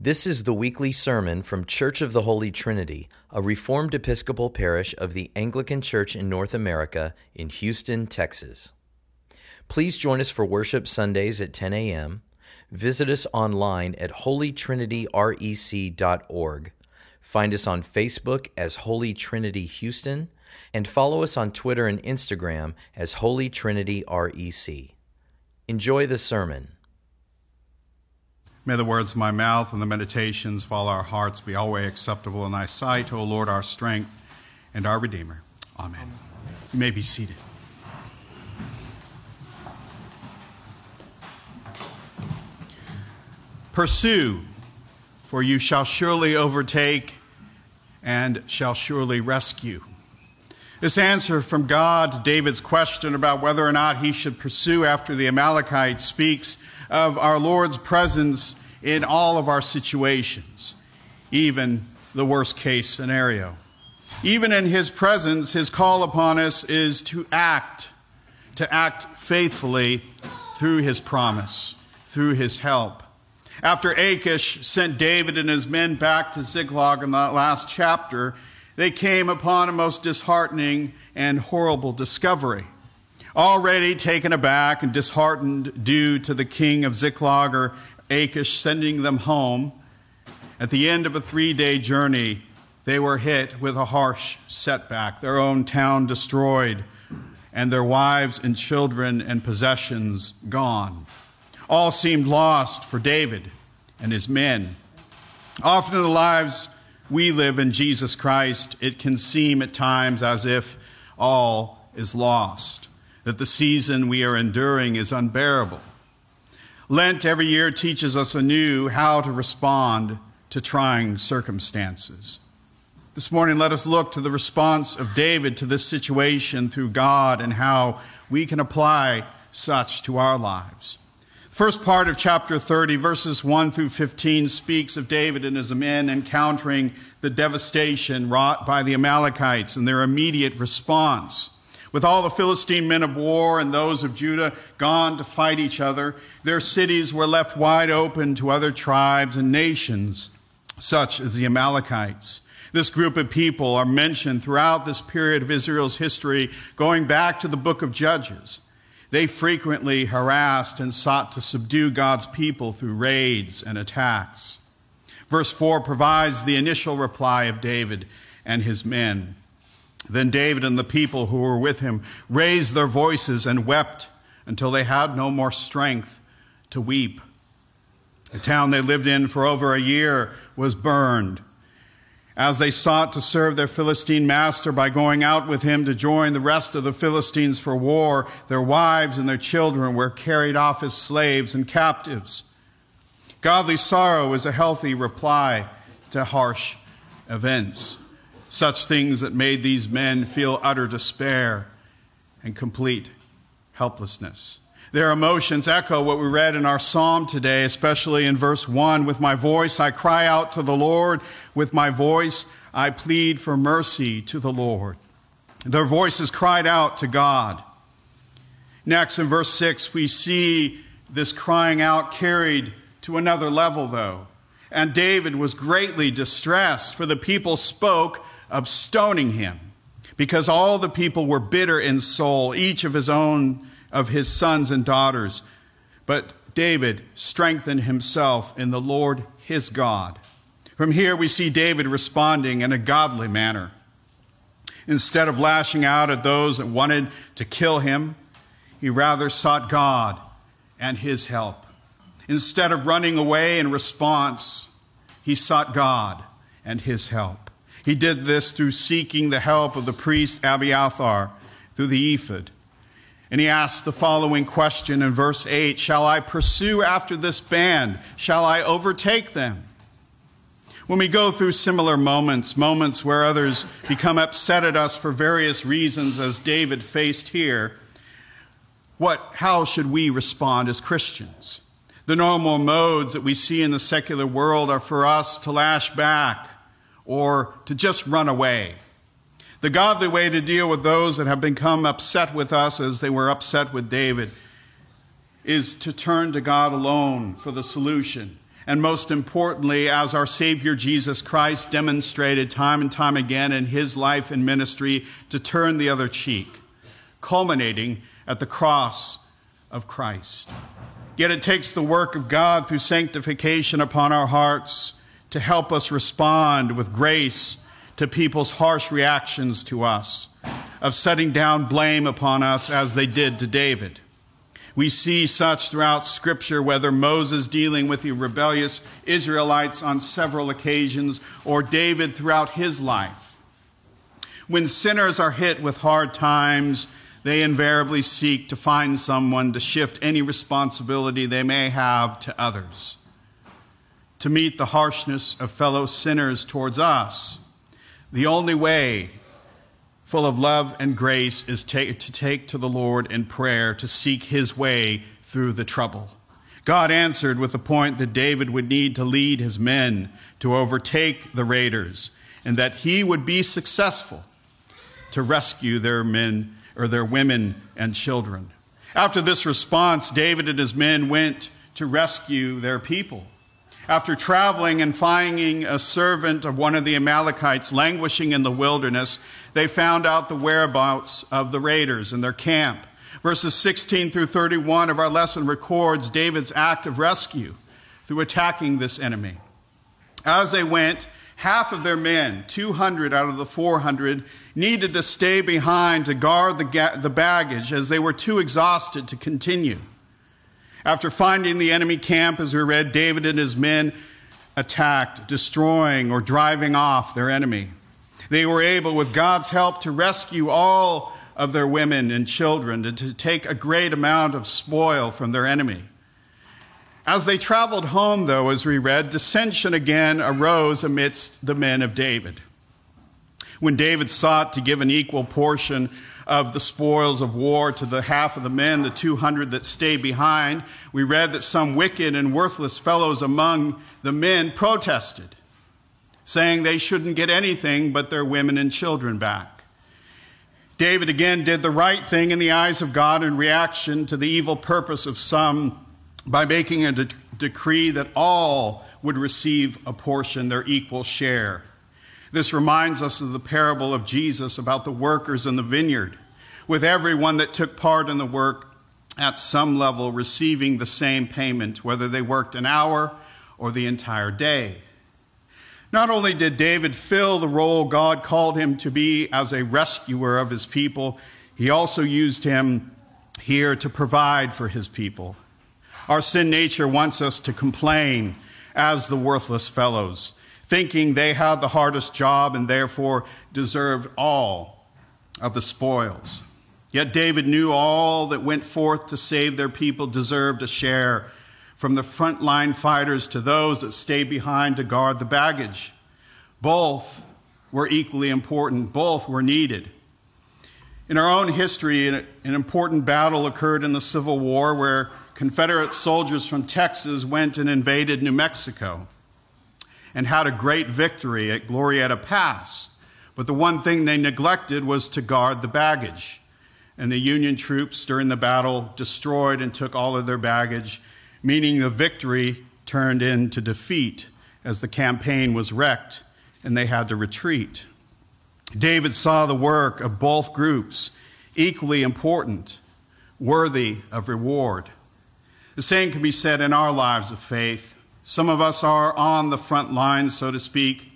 This is the weekly sermon from Church of the Holy Trinity, a Reformed Episcopal parish of the Anglican Church in North America in Houston, Texas. Please join us for worship Sundays at 10 a.m. Visit us online at holytrinityrec.org. Find us on Facebook as Holy Trinity Houston and follow us on Twitter and Instagram as Holy Trinity REC. Enjoy the sermon. May the words of my mouth and the meditations of all our hearts be always acceptable in thy sight, O Lord, our strength and our Redeemer. Amen. You may be seated. Pursue, for you shall surely overtake and shall surely rescue. This answer from God to David's question about whether or not he should pursue after the Amalekites speaks of our Lord's presence in all of our situations, even the worst case scenario. Even in his presence, his call upon us is to act, to act faithfully through his promise, through his help. After Achish sent David and his men back to Ziklag in that last chapter, they came upon a most disheartening and horrible discovery. Already taken aback and disheartened due to the king of Ziklag or Achish sending them home, at the end of a three day journey, they were hit with a harsh setback, their own town destroyed, and their wives and children and possessions gone. All seemed lost for David and his men. Often in the lives we live in Jesus Christ, it can seem at times as if all is lost, that the season we are enduring is unbearable. Lent every year teaches us anew how to respond to trying circumstances. This morning, let us look to the response of David to this situation through God and how we can apply such to our lives. First part of chapter 30, verses 1 through 15, speaks of David and his men encountering the devastation wrought by the Amalekites and their immediate response. With all the Philistine men of war and those of Judah gone to fight each other, their cities were left wide open to other tribes and nations, such as the Amalekites. This group of people are mentioned throughout this period of Israel's history, going back to the book of Judges. They frequently harassed and sought to subdue God's people through raids and attacks. Verse 4 provides the initial reply of David and his men. Then David and the people who were with him raised their voices and wept until they had no more strength to weep. The town they lived in for over a year was burned. As they sought to serve their Philistine master by going out with him to join the rest of the Philistines for war, their wives and their children were carried off as slaves and captives. Godly sorrow is a healthy reply to harsh events such things that made these men feel utter despair and complete helplessness. Their emotions echo what we read in our psalm today, especially in verse 1 With my voice I cry out to the Lord, with my voice I plead for mercy to the Lord. Their voices cried out to God. Next, in verse 6, we see this crying out carried to another level, though. And David was greatly distressed, for the people spoke of stoning him because all the people were bitter in soul, each of his own of his sons and daughters. But David strengthened himself in the Lord his God. From here, we see David responding in a godly manner. Instead of lashing out at those that wanted to kill him, he rather sought God and his help. Instead of running away in response, he sought God and his help. He did this through seeking the help of the priest Abiathar through the ephod. And he asked the following question in verse 8 Shall I pursue after this band? Shall I overtake them? When we go through similar moments, moments where others become upset at us for various reasons, as David faced here, what, how should we respond as Christians? The normal modes that we see in the secular world are for us to lash back, or to just run away. The godly way to deal with those that have become upset with us as they were upset with David is to turn to God alone for the solution and most importantly, as our Savior Jesus Christ demonstrated time and time again in his life and ministry to turn the other cheek, culminating at the cross of Christ. Yet it takes the work of God through sanctification upon our hearts to help us respond with grace to people's harsh reactions to us, of setting down blame upon us as they did to David. We see such throughout Scripture, whether Moses dealing with the rebellious Israelites on several occasions or David throughout his life. When sinners are hit with hard times, they invariably seek to find someone to shift any responsibility they may have to others. To meet the harshness of fellow sinners towards us, the only way full of love and grace is to take to the Lord in prayer to seek his way through the trouble. God answered with the point that David would need to lead his men to overtake the raiders and that he would be successful to rescue their men or their women and children. After this response, David and his men went to rescue their people. After traveling and finding a servant of one of the Amalekites languishing in the wilderness, they found out the whereabouts of the raiders in their camp. Verses 16 through 31 of our lesson records David's act of rescue through attacking this enemy. As they went, half of their men, 200 out of the 400, needed to stay behind to guard the, the baggage as they were too exhausted to continue. After finding the enemy camp, as we read, David and his men attacked, destroying or driving off their enemy. They were able, with God's help, to rescue all of their women and children and to take a great amount of spoil from their enemy. As they traveled home, though, as we read, dissension again arose amidst the men of David. When David sought to give an equal portion of the spoils of war to the half of the men, the 200 that stayed behind, we read that some wicked and worthless fellows among the men protested, saying they shouldn't get anything but their women and children back. David again did the right thing in the eyes of God in reaction to the evil purpose of some by making a de- decree that all would receive a portion, their equal share. This reminds us of the parable of Jesus about the workers in the vineyard, with everyone that took part in the work at some level receiving the same payment, whether they worked an hour or the entire day. Not only did David fill the role God called him to be as a rescuer of his people, he also used him here to provide for his people. Our sin nature wants us to complain as the worthless fellows thinking they had the hardest job and therefore deserved all of the spoils. Yet David knew all that went forth to save their people deserved a share, from the frontline fighters to those that stayed behind to guard the baggage. Both were equally important, both were needed. In our own history, an important battle occurred in the Civil War where Confederate soldiers from Texas went and invaded New Mexico and had a great victory at Glorieta Pass. But the one thing they neglected was to guard the baggage. And the Union troops during the battle destroyed and took all of their baggage, meaning the victory turned into defeat as the campaign was wrecked and they had to retreat. David saw the work of both groups equally important, worthy of reward. The same can be said in our lives of faith. Some of us are on the front lines, so to speak,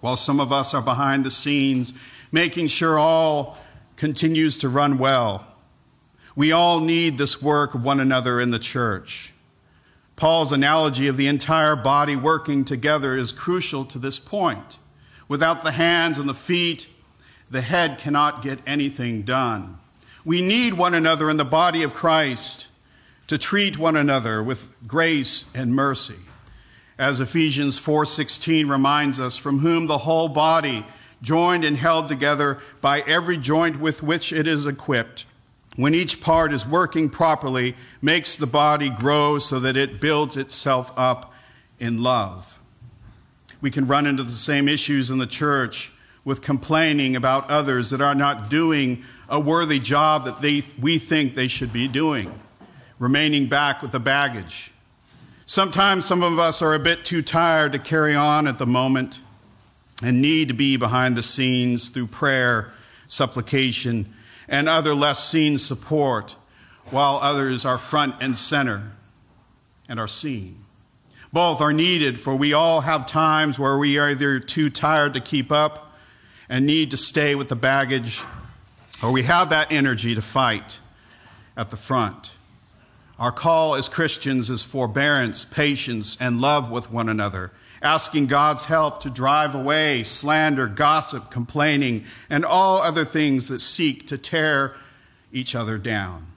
while some of us are behind the scenes, making sure all continues to run well. We all need this work of one another in the church. Paul's analogy of the entire body working together is crucial to this point. Without the hands and the feet, the head cannot get anything done. We need one another in the body of Christ to treat one another with grace and mercy as Ephesians 4:16 reminds us, from whom the whole body, joined and held together by every joint with which it is equipped, when each part is working properly, makes the body grow so that it builds itself up in love. We can run into the same issues in the church with complaining about others that are not doing a worthy job that they, we think they should be doing, remaining back with the baggage Sometimes some of us are a bit too tired to carry on at the moment and need to be behind the scenes through prayer, supplication, and other less seen support, while others are front and center and are seen. Both are needed, for we all have times where we are either too tired to keep up and need to stay with the baggage, or we have that energy to fight at the front. Our call as Christians is forbearance, patience, and love with one another, asking God's help to drive away slander, gossip, complaining, and all other things that seek to tear each other down.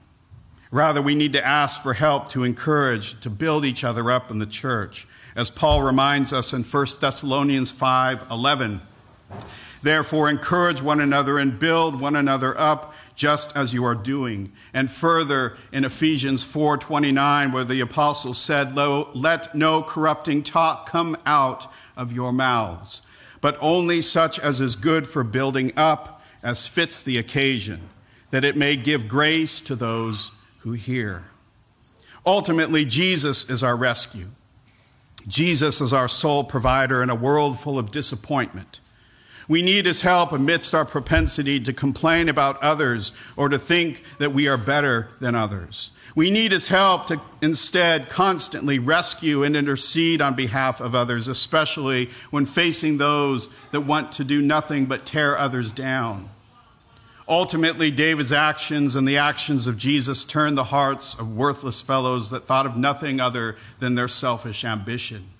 Rather, we need to ask for help to encourage, to build each other up in the church. As Paul reminds us in 1 Thessalonians 5 11, therefore encourage one another and build one another up just as you are doing. And further in Ephesians 4:29 where the apostle said, "Let no corrupting talk come out of your mouths, but only such as is good for building up as fits the occasion, that it may give grace to those who hear." Ultimately, Jesus is our rescue. Jesus is our sole provider in a world full of disappointment. We need his help amidst our propensity to complain about others or to think that we are better than others. We need his help to instead constantly rescue and intercede on behalf of others, especially when facing those that want to do nothing but tear others down. Ultimately, David's actions and the actions of Jesus turned the hearts of worthless fellows that thought of nothing other than their selfish ambition.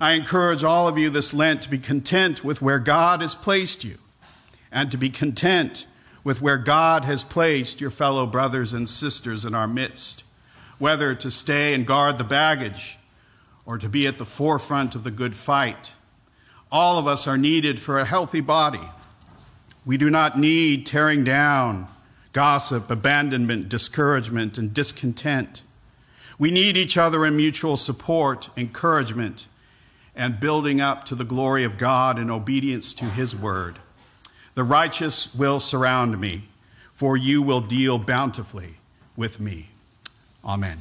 I encourage all of you this Lent to be content with where God has placed you and to be content with where God has placed your fellow brothers and sisters in our midst, whether to stay and guard the baggage or to be at the forefront of the good fight. All of us are needed for a healthy body. We do not need tearing down, gossip, abandonment, discouragement, and discontent. We need each other in mutual support, encouragement, and building up to the glory of God in obedience to his word. The righteous will surround me, for you will deal bountifully with me. Amen.